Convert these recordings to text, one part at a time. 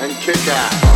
and kick ass.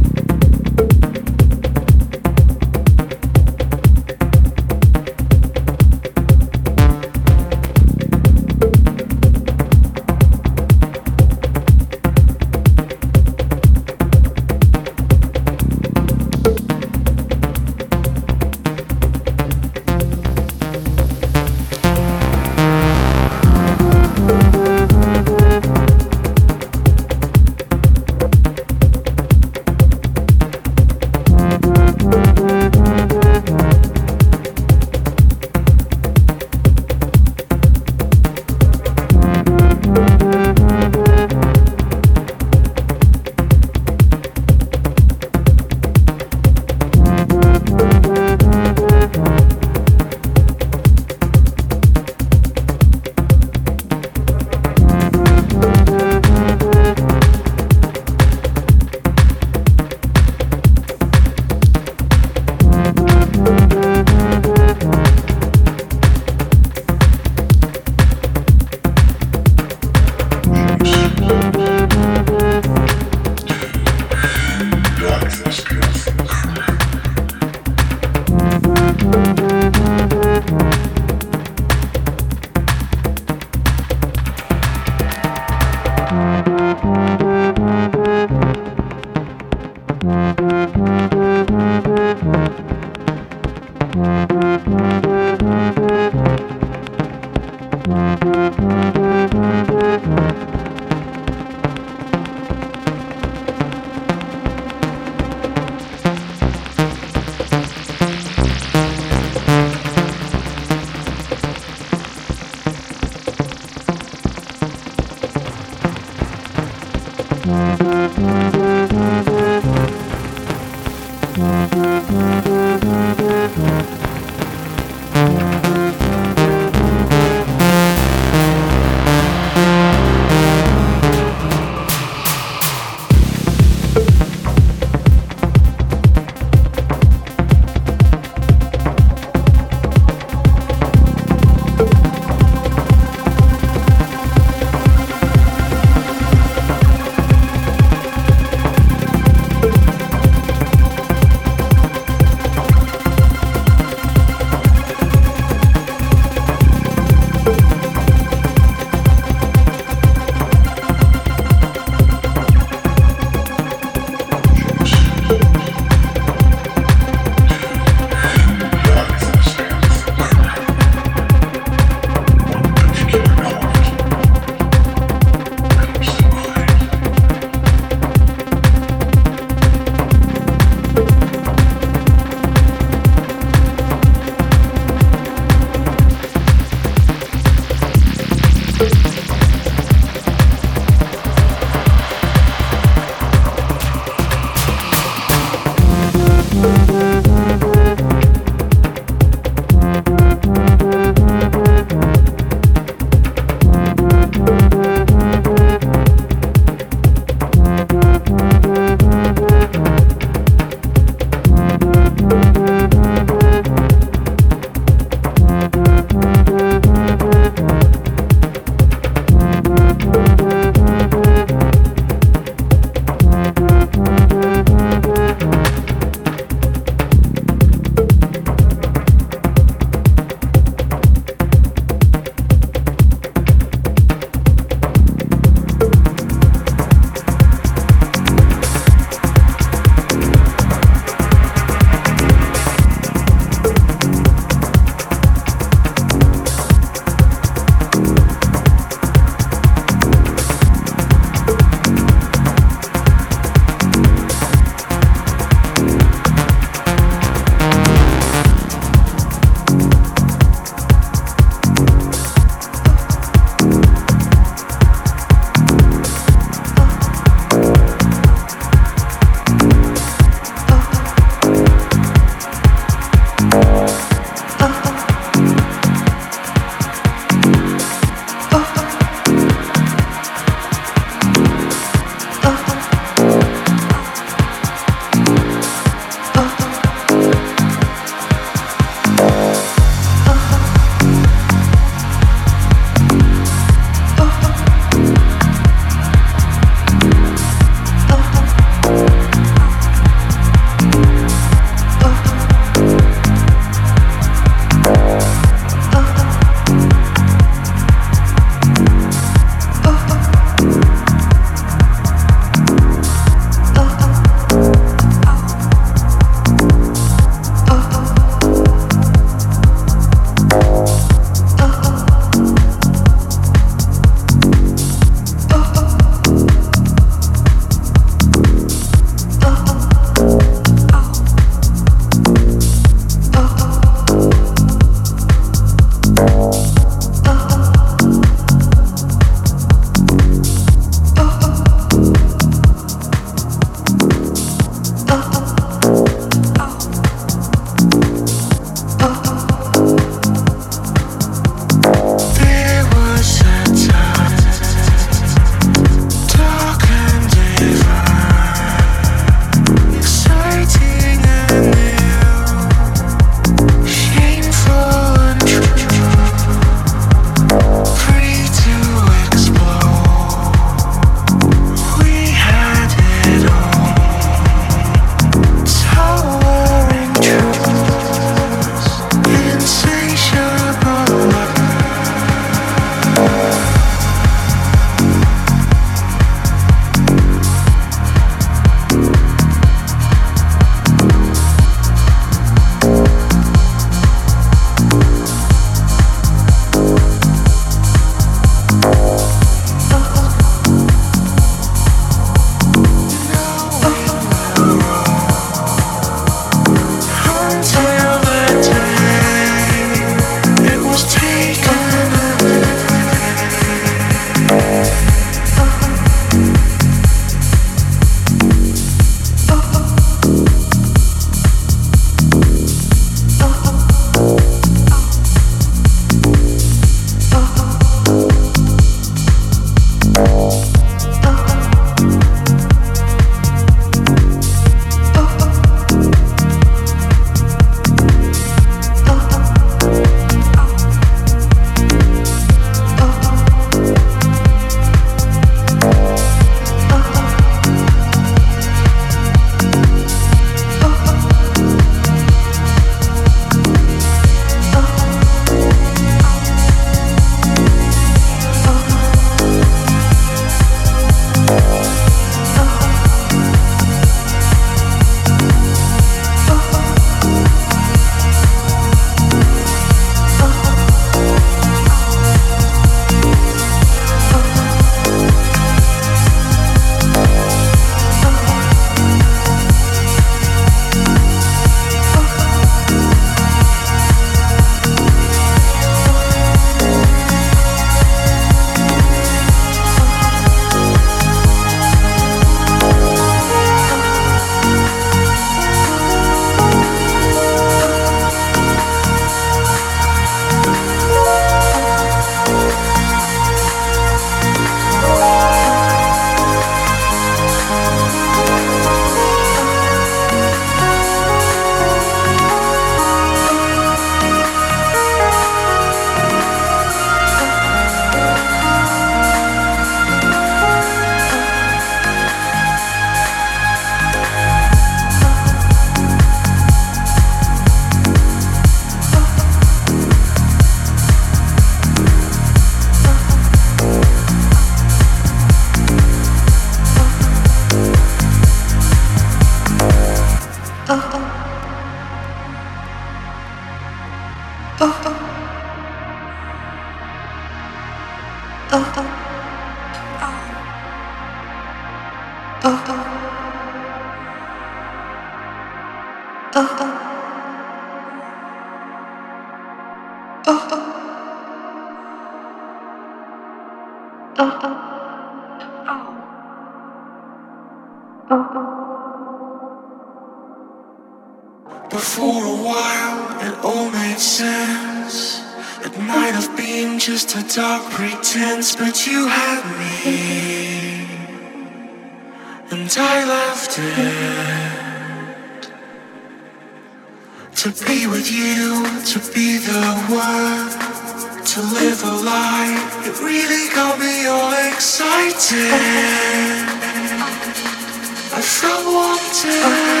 一